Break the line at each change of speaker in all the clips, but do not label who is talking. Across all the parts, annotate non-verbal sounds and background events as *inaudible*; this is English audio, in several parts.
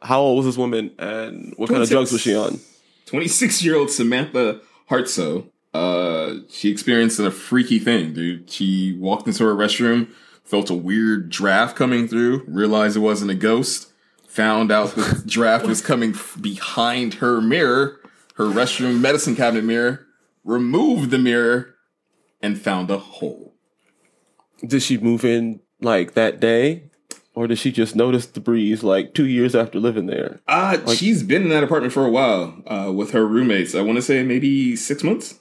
how old was this woman, and what kind of drugs was she on?
26 year old Samantha Hartso. Uh, she experienced a freaky thing, dude. She walked into her restroom, felt a weird draft coming through, realized it wasn't a ghost, found out the *laughs* draft was coming behind her mirror, her restroom medicine cabinet mirror, removed the mirror, and found a hole.
Did she move in like that day, or did she just notice the breeze like two years after living there?
Uh, she's been in that apartment for a while uh, with her roommates. I want to say maybe six months.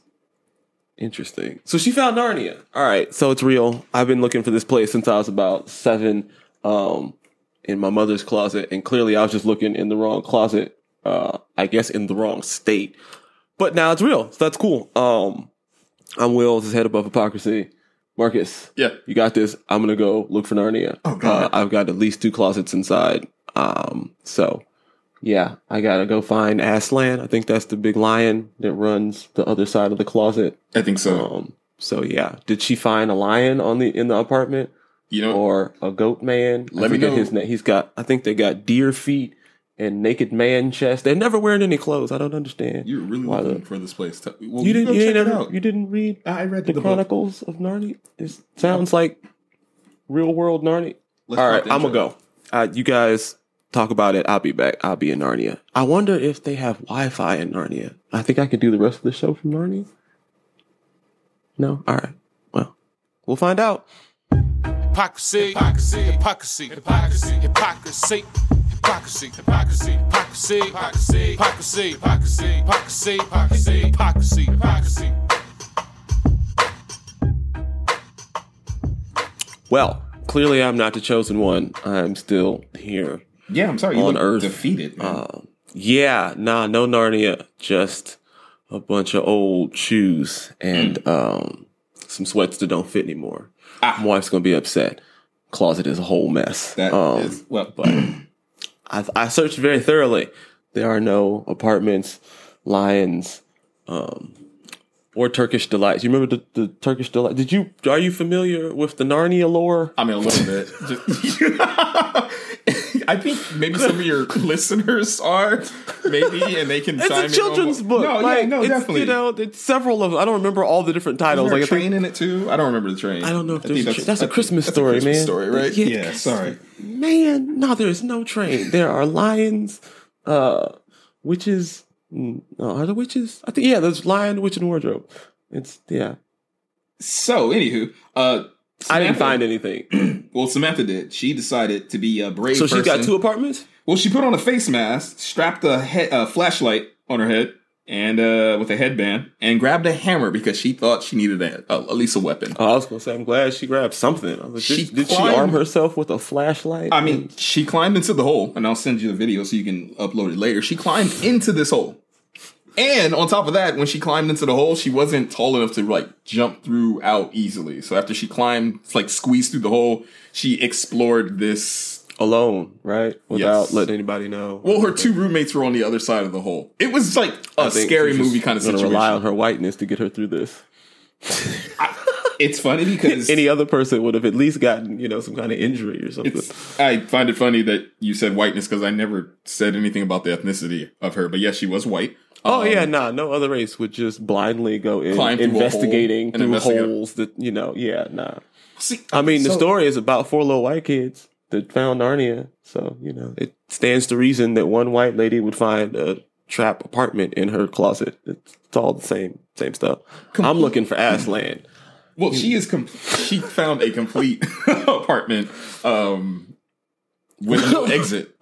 Interesting. So she found Narnia. All right, so it's real. I've been looking for this place since I was about seven, um, in my mother's closet, and clearly I was just looking in the wrong closet. Uh, I guess in the wrong state, but now it's real. So that's cool. Um, I'm Will. This is head above hypocrisy. Marcus,
Yeah.
you got this. I'm gonna go look for Narnia.
Oh, God.
Uh, I've got at least two closets inside. Um, so yeah, I gotta go find Aslan. I think that's the big lion that runs the other side of the closet.
I think so.
Um, so yeah, did she find a lion on the in the apartment
you know,
or a goat man?
Let me know.
his name. He's got. I think they got deer feet and naked man chest. They're never wearing any clothes. I don't understand.
You're really
Why
looking
the-
for this place. Tell- Well,
you didn't.
go
You,
check
ain't
it
ever,
out.
you didn't read
I read
the
the, book.
Chronicles of Narnia. It sounds like real world Narnia.
Let's
All
drop
right,
the
I'm gonna go. Uh, you guys talk about it. I'll be back. I'll be in Narnia. I wonder if they have Wi-Fi in Narnia. I think I could do the rest of the show from Narnia. No. All right. Well, we'll find out.
Hypocrisy, hypocrisy, hypocrisy, hypocrisy, hypocrisy, hypocrisy, hypocrisy, hypocrisy, hypocrisy, hypocrisy, hypocrisy, hypocrisy, hypocrisy, hypocrisy, hypocrisy.
Well, clearly I'm not the chosen one. I'm still here.
Yeah, I'm sorry. You
on
look
Earth.
defeated. man.
Uh, yeah, nah, no Narnia, just a bunch of old shoes and um, some sweats that don't fit anymore.
Ah.
My wife's gonna be upset. Closet is a whole mess.
That
um,
is- well, *clears throat*
I, I searched very thoroughly. There are no apartments, lions, um, or Turkish delights. You remember the, the Turkish delight? Did you are you familiar with the Narnia lore?
I mean, a little bit. *laughs* *laughs* I think maybe some of your *laughs* listeners are, maybe, and they can
It's a children's book.
No,
like,
yeah, no,
it's,
definitely.
You know, it's several of. Them. I don't remember all the different titles.
Is there
Like
a
I think
train in it too? I don't remember the train.
I don't know if
I
there's a tra- that's a Christmas
that's
story,
Christmas
man.
Story, right?
Yeah,
Yeah. sorry.
Man, no, there's no train. There are lions, uh, witches. No, are there witches? I think yeah. There's lion, witch, and wardrobe. It's yeah.
So, anywho, uh,
I didn't find anything. *clears throat*
Well, Samantha did. She decided to be a brave.
So she's got two apartments.
Well, she put on a face mask, strapped a he- uh, flashlight on her head, and uh, with a headband, and grabbed a hammer because she thought she needed a, uh, at least a weapon.
Oh, I was gonna say I'm glad she grabbed something. I was like,
She
did, did she arm herself with a flashlight?
I mean, she climbed into the hole, and I'll send you the video so you can upload it later. She climbed into this hole. And on top of that, when she climbed into the hole, she wasn't tall enough to like jump through out easily. So after she climbed, like squeezed through the hole, she explored this.
alone, right? Without
Yes.
letting anybody know.
Well, her two roommates were on the other side of the hole. It was like a scary movie kind of situation.
Rely on her whiteness to get her through this.
It's funny because *laughs*
Any other person would have at least gotten, you know, some kind of injury or something.
I find it funny that you said whiteness because I never said anything about the ethnicity of her. But yes, she was white.
Oh
Um,
yeah, nah, no other race would just blindly go in
through a hole
investigating through
investigate.
holes that you know. Yeah, nah.
See,
I mean, the story is about four little white kids that found Narnia, so you know it stands to reason that one white lady would find a trap apartment in her closet. It's, it's all the same, same stuff. I'm looking for Aslan.
Well, she is. Com- she found a complete *laughs* apartment um, with no *laughs* exit.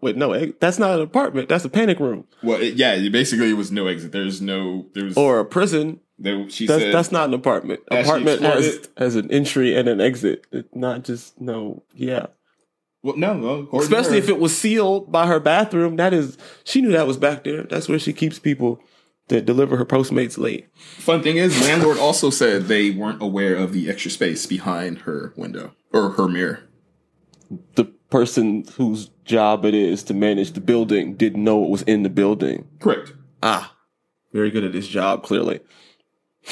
With no, eh, that's not an apartment. That's a panic room
Well, it, yeah, basically it was no exit. There's no. There was.
or a prison.
there, she
That's
said
that's not an apartment. Apartment has has an entry and an exit. It's not just no. Yeah.
Well, no, no.
Especially if it was sealed by her bathroom. That is, she knew that was back there. That's where she keeps people that deliver her Postmates late.
Fun thing is, landlord also said they weren't aware of the extra space behind her window or her mirror.
The person whose job it is to manage the building didn't know it was in the building.
Correct.
Ah, very good at his job, clearly. *laughs*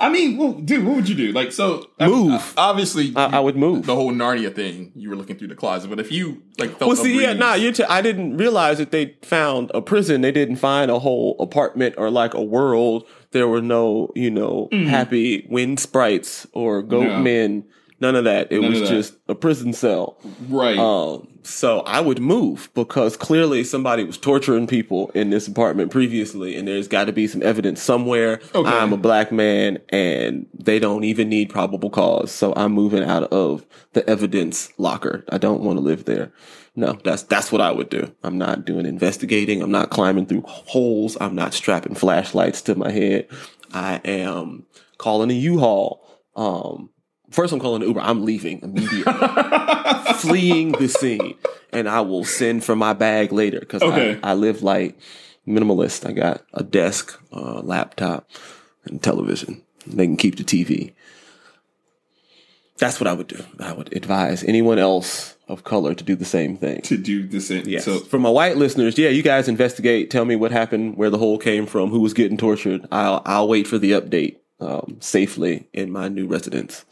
I mean, well, dude, what would you do? Like, so I-
Move.
obviously,
I, I would move.
the whole Narnia thing. You were looking through the closet, but if you like, felt
Well, see, yeah, nah, you're t- I didn't realize that they found a prison. They didn't find a whole apartment or like a world. There were no, you know, happy wind sprites or goat
Mm. No.
men. None of that. It
None
was
that.
just a prison cell.
right?
Um, so I would move because clearly somebody was torturing people in this apartment previously, and there's got to be some evidence somewhere.
Okay.
I'm a black man, and they don't even need probable cause. So I'm moving out of the evidence locker. I don't want to live there. No, that's that's what I would do. I'm not doing investigating. I'm not climbing through holes. I'm not strapping flashlights to my head. I am calling a U-Haul. Um, first, I'm calling an Uber. I'm leaving immediately *laughs* fleeing the scene, and I will send for my bag later because
Okay.
I, I live like minimalist. I got a desk, a laptop, and television. They can keep the TV. That's what I would do. I would advise anyone else of color to do the same thing.
to do this, in,
Yes.
so
For my white listeners, yeah, you guys investigate. Tell me what happened, where the hole came from, who was getting tortured. I'll I'll wait for the update um, safely in my new residence.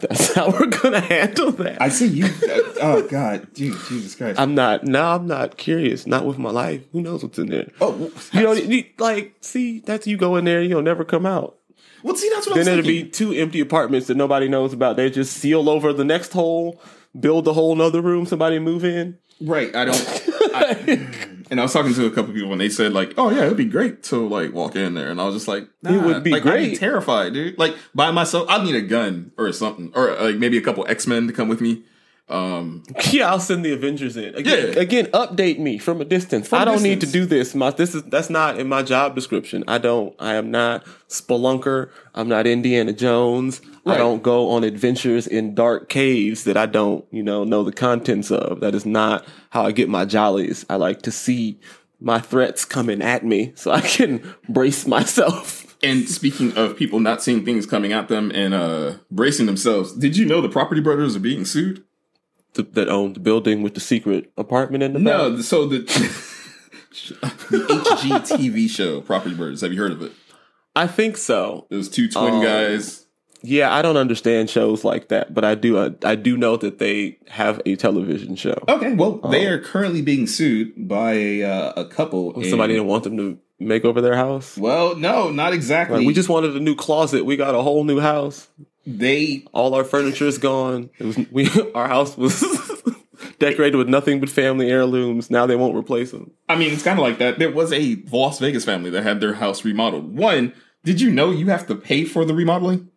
That's how we're gonna handle that.
I see you. Uh, oh God, dude, Jesus Christ.
I'm not. No, I'm not curious. Not with my life. Who knows what's in there?
oh,
You know, you, like, see, that's you go in there, you'll never come out.
well, see, that's what
Then it'll be two empty apartments that nobody knows about. They just seal over the next hole, build a whole another room, somebody move in.
Right. I don't. I, *laughs* and I was talking to a couple of people and they said like, "Oh yeah, it'd be great to like walk in there," and I was just like, nah,
It would be
like, I'd
great.
terrified, dude. Like by myself, I'd need a gun or something, or like maybe a couple X Men to come with me. Um, *laughs*
Yeah, I'll send the Avengers in. Again,
Yeah.
again update me from a distance.
From
I don't need to do this. My this is that's not in my job description. I don't I am not Spelunker. I'm not Indiana Jones. I don't go on adventures in dark caves that I don't, you know, know the contents of. That is not how I get my jollies. I like to see my threats coming at me so I can *laughs* brace myself.
and speaking of people not seeing things coming at them and uh bracing themselves, did you know the Property Brothers are being sued?
Th- That owned the building with the secret apartment in the back.
No, so the *laughs* *laughs* the HGTV show Property Brothers. Have you heard of it?
I think so.
Those two twin
Oh.
guys.
Yeah, I don't understand shows like that, but I do. Uh, I do know that they have a television show.
Okay, well, they are currently being sued by a, uh, a couple. in-
Somebody didn't want them to make over their house.
Well, no, not exactly.
Like, we just wanted a new closet. We got a whole new house.
They
All our furniture is gone. It was we. *laughs* Our house was *laughs* decorated with nothing but family heirlooms. Now they won't replace them.
I mean, it's kind of like that. There was a Las Vegas family that had their house remodeled. One, did you know you have to pay for the remodeling?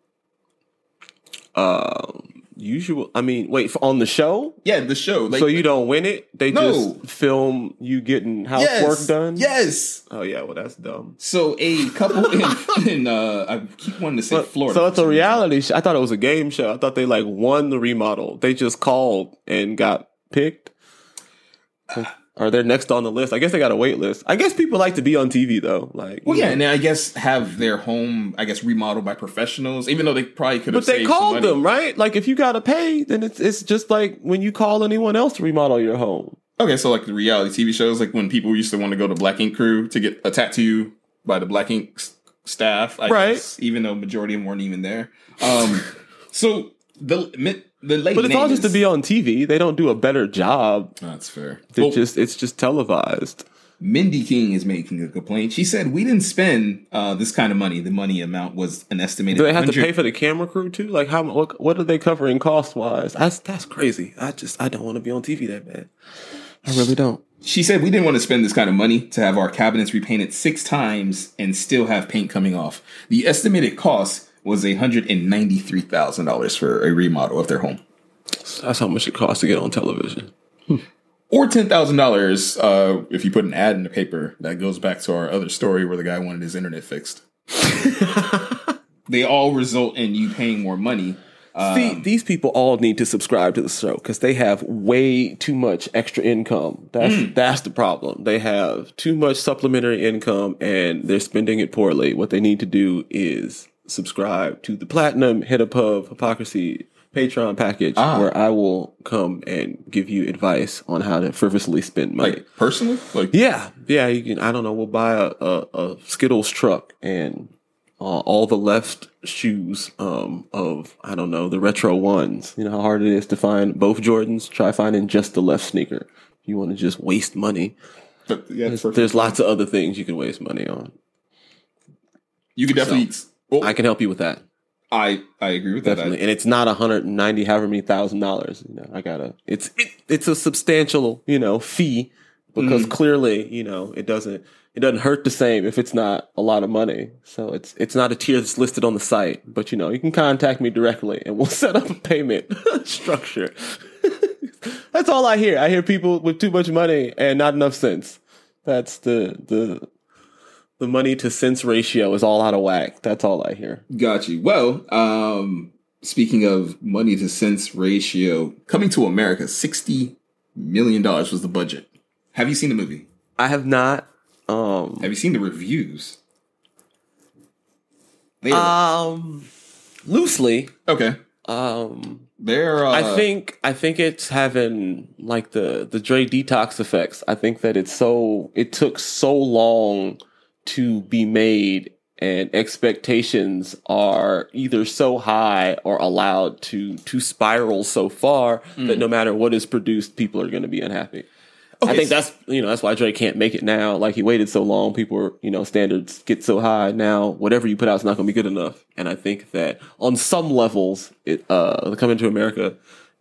Um, usual. I mean, wait for, on the show.
Yeah, the show. Like,
so you don't win it. They
No.
just film you getting housework
yes,
done.
Yes.
Oh yeah. Well, that's dumb.
So a couple in, *laughs* in uh, I keep wanting to say
But-
Florida.
So it's a reality show. I thought it was a game show. I thought they like won the remodel. They just called and got picked. Are they next on the list? I guess they got a wait list. I guess people like to be on TV though. Like,
Well, yeah,
know.
and then I guess have their home, I guess, remodeled by professionals, even though they probably could have.
but they called them right. Like, if you gotta pay, then it's it's just like when you call anyone else to remodel your home.
Okay, so like the reality TV shows, like when people used to want to go to Black Ink Crew to get a tattoo by the Black Ink staff, I
Right.
guess, even though majority of them weren't even there. Um, *laughs* so the the late
But it's all just to be on TV. They don't do a better job.
That's fair.
They
Well,
just it's just televised.
Mindy King is making a complaint. She said we didn't spend uh, this kind of money. The money amount was an estimated.
Do they have to pay for the camera crew too? Like how what, what are they covering cost wise? That's that's crazy. I just I don't want to be on TV that bad. I really don't.
She said we didn't want to spend this kind of money to have our cabinets repainted six times and still have paint coming off. The estimated cost was $193,000 for a remodel of their home.
That's how much it costs to get on television. Hmm.
Or $10,000 uh, if you put an ad in the paper. That goes back to our other story where the guy wanted his internet fixed. *laughs* they all result in you paying more money.
See, um, these people all need to subscribe to the show because they have way too much extra income. That's hmm. that's the problem. They have too much supplementary income and they're spending it poorly. What they need to do is subscribe to the platinum hit up of hypocrisy Patreon package
Ah.
where I will come and give you advice on how to frivolously spend money.
Like, personally? Like,
Yeah, yeah. You can. I don't know. We'll buy a, a, a Skittles truck and uh, all the left shoes um, of I don't know the retro ones. You know how hard it is to find both Jordans. Try finding just the left sneaker. You want to just waste money.
But yeah,
There's, there's lots of other things you can waste money on.
you could definitely. Well,
I can help you with that.
I I agree with that.
Definitely.
I,
and it's not 190 however many thousand dollars. You know, I gotta it's it, it's a substantial, you know, fee because mm-hmm. clearly, you know, it doesn't it doesn't hurt the same if it's not a lot of money. So it's it's not a tier that's listed on the site. But you know, you can contact me directly and we'll *laughs* set up a payment *laughs* structure. *laughs* that's all I hear. I hear people with too much money and not enough sense. That's the the the money to sense ratio is all out of whack. That's all I hear.
Got you. Well, um, speaking of money to sense ratio, coming to America, sixty million dollars was the budget. Have you seen the movie?
I have not um
Have you seen the reviews? They are-
Um, loosely.
okay.
Um,
They're. Uh,
I think I think it's having like the the Dre detox effects. I think that it's so it took so long to be made, and expectations are either so high or allowed to to spiral so far that no matter what is produced, people are going to be unhappy. I think that's you know that's why Dre can't make it now. Like he waited so long, people were you know standards get so high now. Whatever you put out is not going to be good enough. And I think that on some levels, it uh coming to America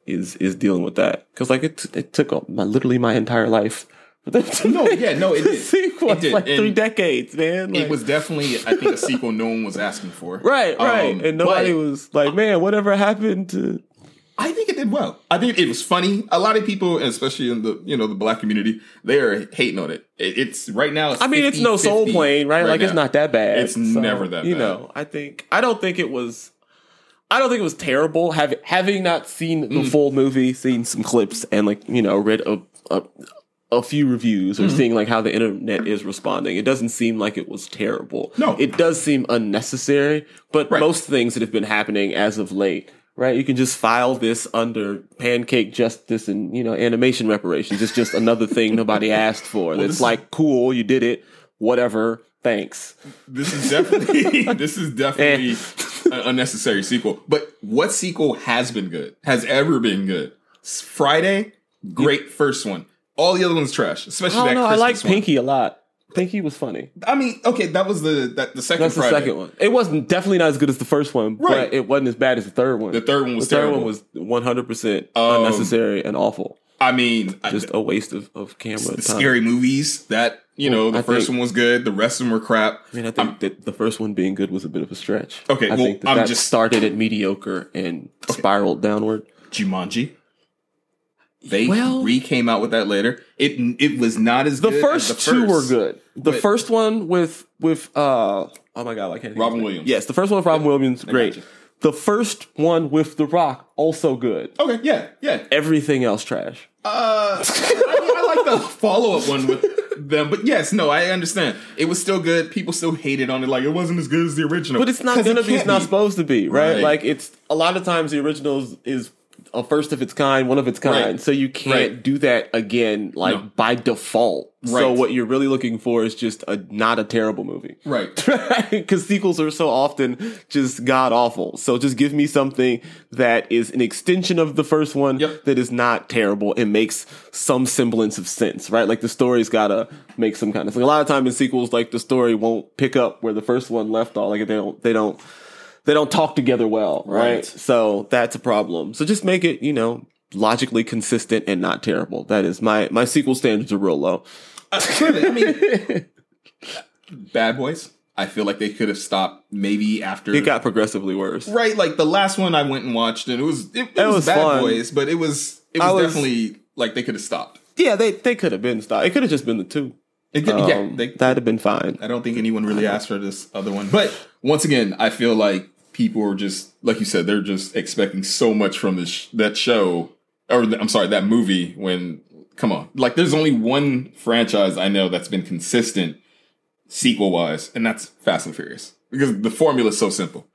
is is dealing with that because like it it took my, literally my entire life. For them to
No, yeah, no, it did. *laughs*
sequel.
It did,
like three decades, man.
It was definitely, I think, a sequel no one was asking for. *laughs*
right, right,
Um,
and nobody was like, man, whatever happened to.
I think it did well. I think it was funny. A lot of people, especially in the you know the black community, they are hating on it. It- it's right now. It's
I mean, it's no soul plane, right? like it's not that bad.
It's never that
You
bad.
know, I think I don't think it was. I don't think it was terrible. Having having not seen
Mm.
the full movie, seen some clips, and like you know, read a a, a few reviews or seeing like how the internet is responding, it doesn't seem like it was terrible.
No.
it does seem unnecessary. But
Right.
most things that have been happening as of late. Right, you can just file this under pancake justice and you know animation reparations. It's just another thing *laughs* nobody asked for.
this
It's like cool, you did it, whatever. Thanks.
This is definitely *laughs* this is definitely
Eh.
an unnecessary sequel. But what sequel has been good? Has ever been good? Friday, great first one. All the other ones trash, especially
I
that
know. I like Pinky a lot. Pinky was funny.
I mean, okay, that was the that the second
That's the
Friday.
second one. It wasn't definitely not as good as the first one,
Right.
but it wasn't as bad as the third one.
The third one was
the third one was one hundred percent
Um,
unnecessary and awful.
I mean,
Just a waste of, of camera
scary movies that you know the
I
first
think-
one was good the rest of them were crap
I mean, I think that the first one being good was a bit of a stretch.
Okay,
I
well,
think that,
I'm
that
just-
started at mediocre and spiraled downward.
jumanji they
Well-
re came out with that later it it was not as
The
good
first,
as the
two were good. The first one with with uh oh my god, I can't.
Robin. Williams.
Yes, the first one with Robin Williams, great. The first one with The Rock, also good.
okay yeah yeah
Everything else trash.
uh I, I like the follow-up one with them but yes no i understand it was still good people still hated on it like it wasn't as good as the original
But it's not gonna be. It's not
be.
supposed to be, right?
Right.
Like it's a lot of times the originals is a first of its kind, one of its kind.
Right.
So you can't
Right.
do that again, like
No.
by default.
Right.
So what you're really looking for is just a not a terrible movie.
right *laughs*
Because sequels are so often just god awful. So just give me something that is an extension of the first one
Yep.
that is not terrible and makes some semblance of sense, right? Like the story's gotta make some kind of like a lot of time in sequels, like the story won't pick up where the first one left off. Like they don't, they don't, they don't talk together well, right?
Right.
So that's a problem. So just make it, you know, logically consistent and not terrible. That is my my sequel standards are real low.
Uh, clearly, i mean *laughs* bad boys i feel like they could have stopped maybe after
It got progressively worse.
Right, like the last one I went and watched, and it was it, it
It
was,
was
Bad
fun.
Boys, but it was it was,
was-
definitely like they could have stopped.
Yeah, they they could have been stopped. It could have just been the two.
It could- yeah,
Um,
they,
that'd have been fine.
I don't think anyone really asked for this other one. But once again, I feel like people are just like you said, they're just expecting so much from this that show, or I'm sorry, that movie. When come on, like there's only one franchise I know that's been consistent sequel wise, and that's Fast and Furious because the formula is so simple: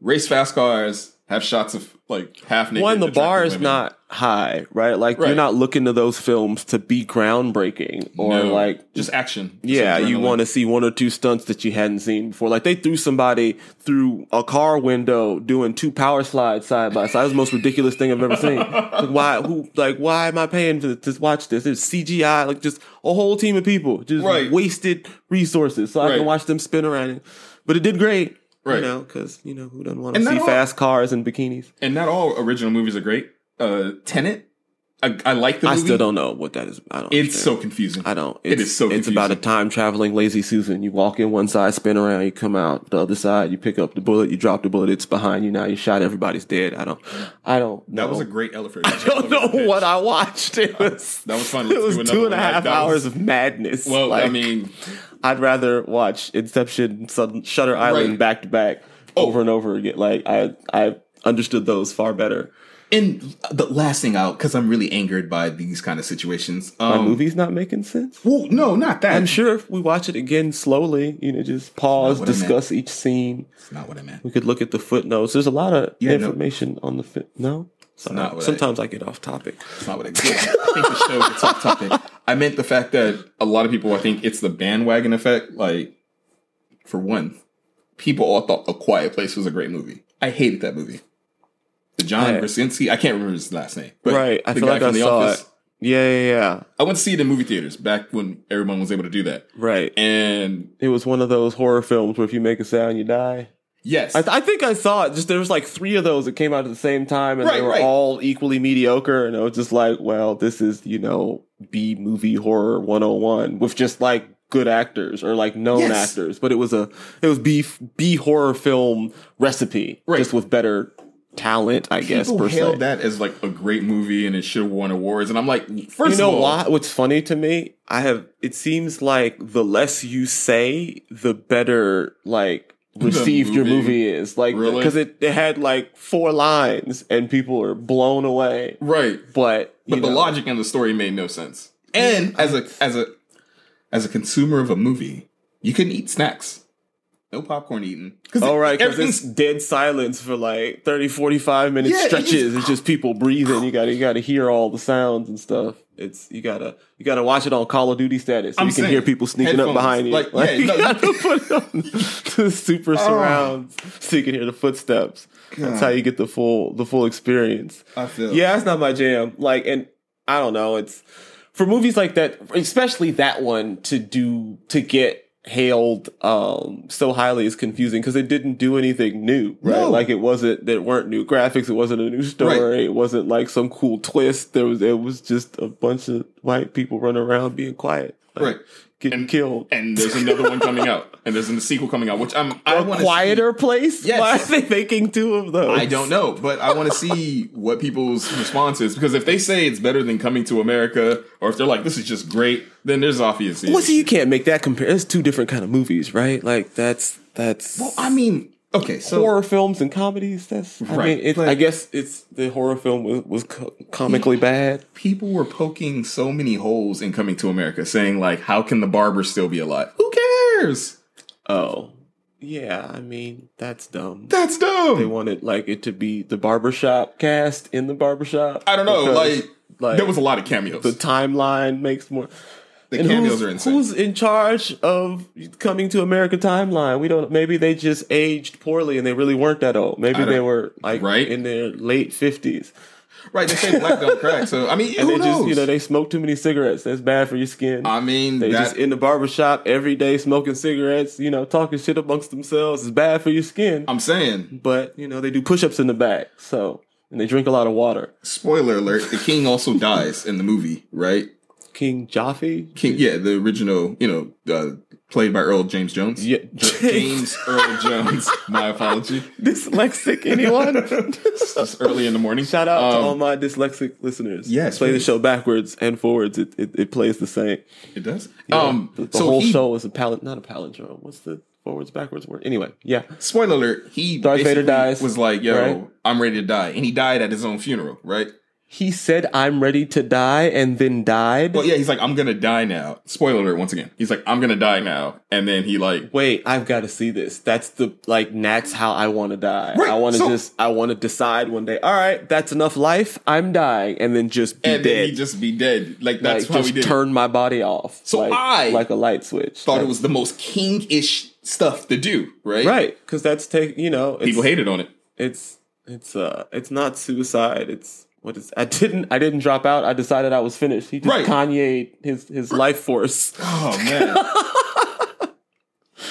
race fast cars, have shots of like half naked.
One, the bar is
women.
not high, right? Like you're not looking to those films to be groundbreaking or
No,
like
just action.
Yeah, you want to see one or two stunts that you hadn't seen before. Like they threw somebody through a car window doing two power slides side by side. Was the most ridiculous thing I've ever seen. Like why? Who? Like why am I paying to, to watch this? It's CGI. Like just a whole team of people just
Right.
wasted resources so I
Right.
can watch them spin around. But it did great,
Right.
You know, because you know who doesn't want to see
all-
fast cars and bikinis.
And not all original movies are great. Uh, Tenet, I, I like the Movie.
I still don't know what that is. I don't.
It's
understand.
so confusing.
I don't.
It
It's,
is so
It's about a time traveling lazy Susan. You walk in one side, spin around, you come out the other side. You pick up the bullet, you drop the bullet. It's behind you now. You shot. Everybody's dead. I don't. I don't. Know. *laughs*
That was a great elephant.
I don't know what I watched. It was.
That was fun.
It
Let's
was
do another
two and a half
That
hours
was-
of madness.
Well, I mean,
I'd rather watch Inception, Shutter Island
Right.
back to back,
Oh.
over and over again. Like I, I understood those far better.
And the last thing out because I'm really angered by these kind of situations.
My
Um,
movie's not making sense.
Well, no, not that.
I'm sure if we watch it again slowly, you know, just pause,
what I meant.
discuss each scene.
That's not what I meant.
We could look at the footnotes. There's a lot of
Yeah, no.
information on the fit. No,
not what I-
sometimes I, get off topic.
That's not what I, I think the show gets off topic. I meant the fact that a lot of people, I think it's the bandwagon effect. Like, for one, people all thought A Quiet Place was a great movie. I hated that movie. John
Yeah.
Krasinski, I can't remember his last name. but
right. I feel like I
from The
saw
Office.
it. Yeah, yeah, yeah.
I went to see it in movie theaters back when everyone was able to do that.
Right.
And
It was one of those horror films where if you make a sound, you die.
yes,
I, I think I saw it. Just there was like three of those that came out at the same time, and they were
right.
all equally mediocre. And I was just like, well, this is you know B movie horror 101 with just like good actors or like known
Yes.
actors. But it was a it was B B horror film recipe,
Right.
just with better talent, I guess
people
per
hailed
se.
that as like a great movie and it should have won awards. And I'm like, first
you know
all,
why? What's funny to me? I have. It seems like the less you say, the better like received your
movie-
is. Like
Really?
because it, it had like four lines and people are blown away.
right?
But
But the logic in the story made no sense. And as a as a as a consumer of a movie, you can eat snacks. No popcorn eating. Because
Oh because it's dead silence for like 30, 45 minute
Yeah,
stretches.
just-
it's just people breathing. You gotta you gotta hear all the sounds and stuff. It's you gotta you gotta watch it on Call of Duty status so
I'm
you can
saying,
hear people sneaking up behind you.
like,
Like,
yeah,
you
no,
gotta put on *laughs* the super oh. surrounds so you can hear the footsteps. That's how you get the full the full experience.
I feel
Yeah, that's not my jam. Like, and I don't know. It's for movies like that, especially that one to do to get hailed um so highly is confusing because it didn't do anything new right?
No.
like it wasn't there weren't new graphics it wasn't a new story it wasn't like some cool twist there was it was just a bunch of white people running around being quiet like,
Right.
getting
And-
killed
And there's another one coming out, and there's a sequel coming out, which I'm I
a quieter place
Yes.
why are they making two of those
I don't know, but I want to see what people's response is because if they say it's better than Coming to America, or if they're like this is just great, then there's obviously.
Well, see, you can't make that compare. It's two different kind of movies, right? Like that's that's
Well, I mean, okay, so
horror films and comedies. That's I
Right,
mean, it, I guess it's the horror film was, was co- comically bad.
people were poking so many holes in Coming to America, saying like, "How can the barber still be alive? Who cares?
Oh, yeah. I mean, that's dumb.
That's dumb.
They wanted like it to be the barbershop cast in the barbershop.
I don't know, like,
like
there was a lot of cameos.
the timeline makes more.
The
And
cameos are insane.
who's in charge of coming to America timeline? We don't. Maybe they just aged poorly and they really weren't that old. Maybe they were like
Right?
in their late fifties,
right? They say black don't crack, so I mean, *laughs*
and
who
they
knows?
just you know they smoke too many cigarettes. That's bad for your skin.
I mean,
they
that,
just in the barbershop every day smoking cigarettes. You know, talking shit amongst themselves is bad for your skin.
I'm saying,
but you know they do push ups in the back, so and they drink a lot of water.
spoiler alert: the king also dies in the movie, right?
King Jaffe,
King, yeah, the original, you know, uh, played by Earl James Jones.
Yeah. *laughs*
James Earl Jones. My apology. *laughs*
dyslexic anyone?
It's early in the morning.
Shout out to
Um,
all my dyslexic listeners.
yes,
play the show backwards and forwards. It it, it plays the same.
It does.
Yeah.
Um,
the, the
so
whole
he,
show is a palette, not a palindrome. What's the forwards backwards word? Anyway, yeah.
Spoiler alert: He
Darth Vader dies,
Was like, "Yo,
right?
I'm ready to die," and he died at his own funeral, right?
He said I'm ready to die and then died.
Well, yeah, he's like, I'm gonna die now. Spoiler alert once again. He's like, I'm gonna die now. And then he like
Wait, I've got to see this. That's the like that's how I want to die.
Right,
I want to
so-
just I want to decide one day. All right, that's enough life. I'm dying, and then just be
and
dead.
then he just be dead. Like that's
like,
how
just
he did. it.
turn my body off.
So
like,
I
like a light switch.
Thought
Like-
it was the most king-ish stuff to do, right?
right because that's take you know it's,
People hated on it.
it's it's uh it's not suicide. It's what is I didn't I didn't drop out. I decided I was finished. He just
Right.
Kanye his his life force. *laughs*
Oh man.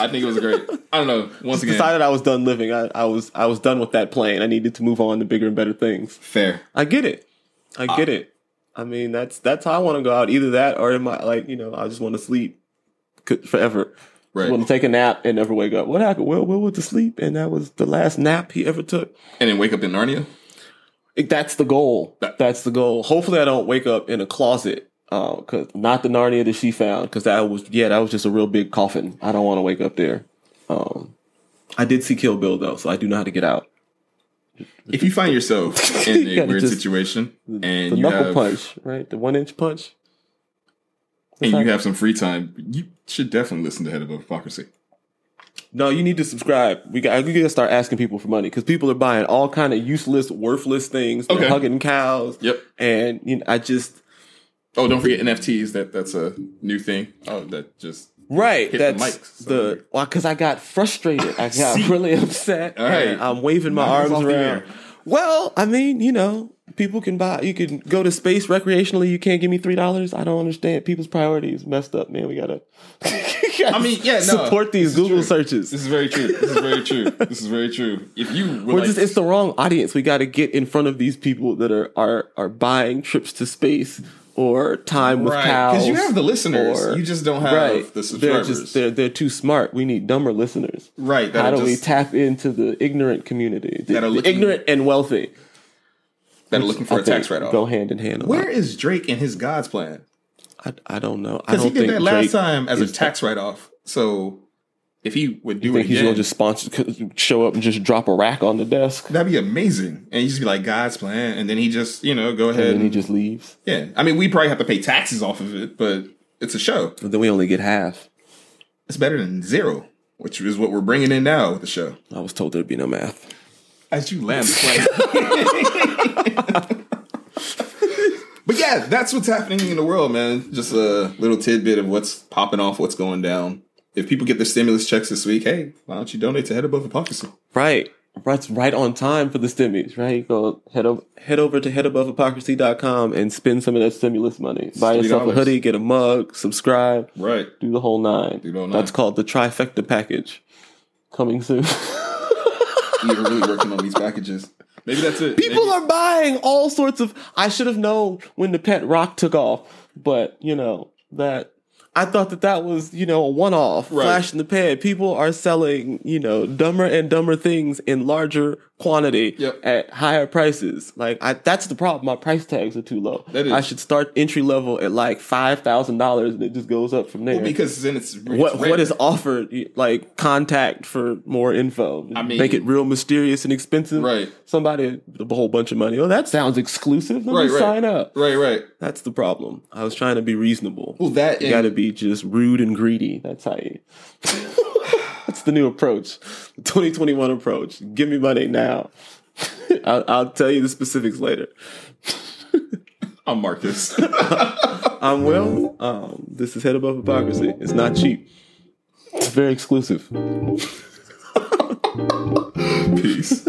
I think it was great. I don't know. Once again,
Decided I was done living. I, I was I was done with that plane. I needed to move on to bigger and better things.
fair.
I get it. I uh, get it. I mean, that's that's how I want to go out. Either that, or am I like you know, I just want to sleep forever.
Right.
Want to take a nap and never wake up. What happened? Will Will went to sleep, and that was the last nap he ever took.
And then wake up in Narnia.
That's the goal. That's the goal. Hopefully, I don't wake up in a closet. Uh, cause not the Narnia that she found, because that was yeah, that was just a real big coffin. I don't want to wake up there. Um, I did see Kill Bill though, so I do know how to get out.
If you find yourself *laughs* in a
gotta
weird
just-
situation and
The
you
knuckle
have
punch, right? The one inch punch.
and you have some free time, you should definitely listen to Head of Hypocrisy.
No, you need to subscribe. We got we gotta start asking people for money because people are buying all kind of useless, worthless things. They're
Okay.
hugging cows.
Yep.
And you know, I just
Oh, don't forget NFTs. That that's a new thing. Oh, that just
right.
Hit the
that's
mic, so-
the well because I got frustrated. I got really upset.
All right.
I'm waving my
Mine's
arms around. Well, I mean, you know, people can buy. You can go to space recreationally. You can't give me three dollars. I don't understand. People's priorities messed up, man. We gotta. *laughs* I
mean, yeah, no,
support these Google
true.
searches.
This is very true. This is very true. *laughs* This is very true. If you
We're
like,
just, it's the wrong audience. We got to get in front of these people that are are are buying trips to space or time with
right
cows.
because you have the listeners,
or-
you just don't have
right.
the
They're
subscribers.
just they're they're too smart. We need dumber listeners.
right.
How do we tap into the ignorant community? The, the ignorant and wealthy.
That are looking for
I
a tax write off?
Go hand in hand.
Where is Drake and his God's plan?
I, I don't know.
Because
don't
he did
think
that last
Drake
time as a
is-
tax write off. So if he would do
I think
it
he's
again,
gonna just sponsor, show up and just drop a rack on the desk,
that'd be amazing. And he just be like God's plan, and then he just you know go ahead.
and then he just leaves.
yeah, I mean we probably have to pay taxes off of it, but it's a show.
But then we only get half.
It's better than zero, which is what we're bringing in now with the show.
I was told there'd be no math.
As you land the plane. *laughs* *laughs* but yeah, that's what's happening in the world, man. Just a little tidbit of what's popping off, what's going down. If people get their stimulus checks this week, hey, why don't you donate to Head Above Hypocrisy?
Right. That's right on time for the stimulus, right? Go head over head over to headabovehypocrisy.com and spend some of that stimulus money. Buy yourself a
$3.
hoodie, get a mug, subscribe,
Right.
do the whole nine.
Do the whole nine.
That's called the trifecta package. Coming soon. *laughs*
You're really working on these packages. Maybe that's it.
People
Maybe-
are buying all sorts of I should have known when the pet rock took off, but you know, that I thought that that was, you know, a one-off,
Right.
flash in the pan. People are selling, you know, dumber and dumber things in larger quantity
Yep.
at higher prices. Like, I, that's the problem. My price tags are too low.
That is.
I should start entry level at like five thousand dollars, and it just goes up from there.
Well, because then it's, it's
what
rare.
what is offered? Like contact for more info.
I mean-
make it real mysterious and expensive.
Right.
Somebody with a whole bunch of money. Oh, that sounds exclusive. Let
Right,
me
right.
sign up.
Right, right.
That's the problem. I was trying to be reasonable.
Well, that
you got to be just rude and greedy. That's how you. *laughs* That's the new approach. The 2021 approach. Give me money now. *laughs* I'll, I'll tell you the specifics later. *laughs*
I'm Marcus. *laughs*
I'm Will. Um, this is Head Above Hypocrisy. It's not cheap. It's very exclusive.
Peace.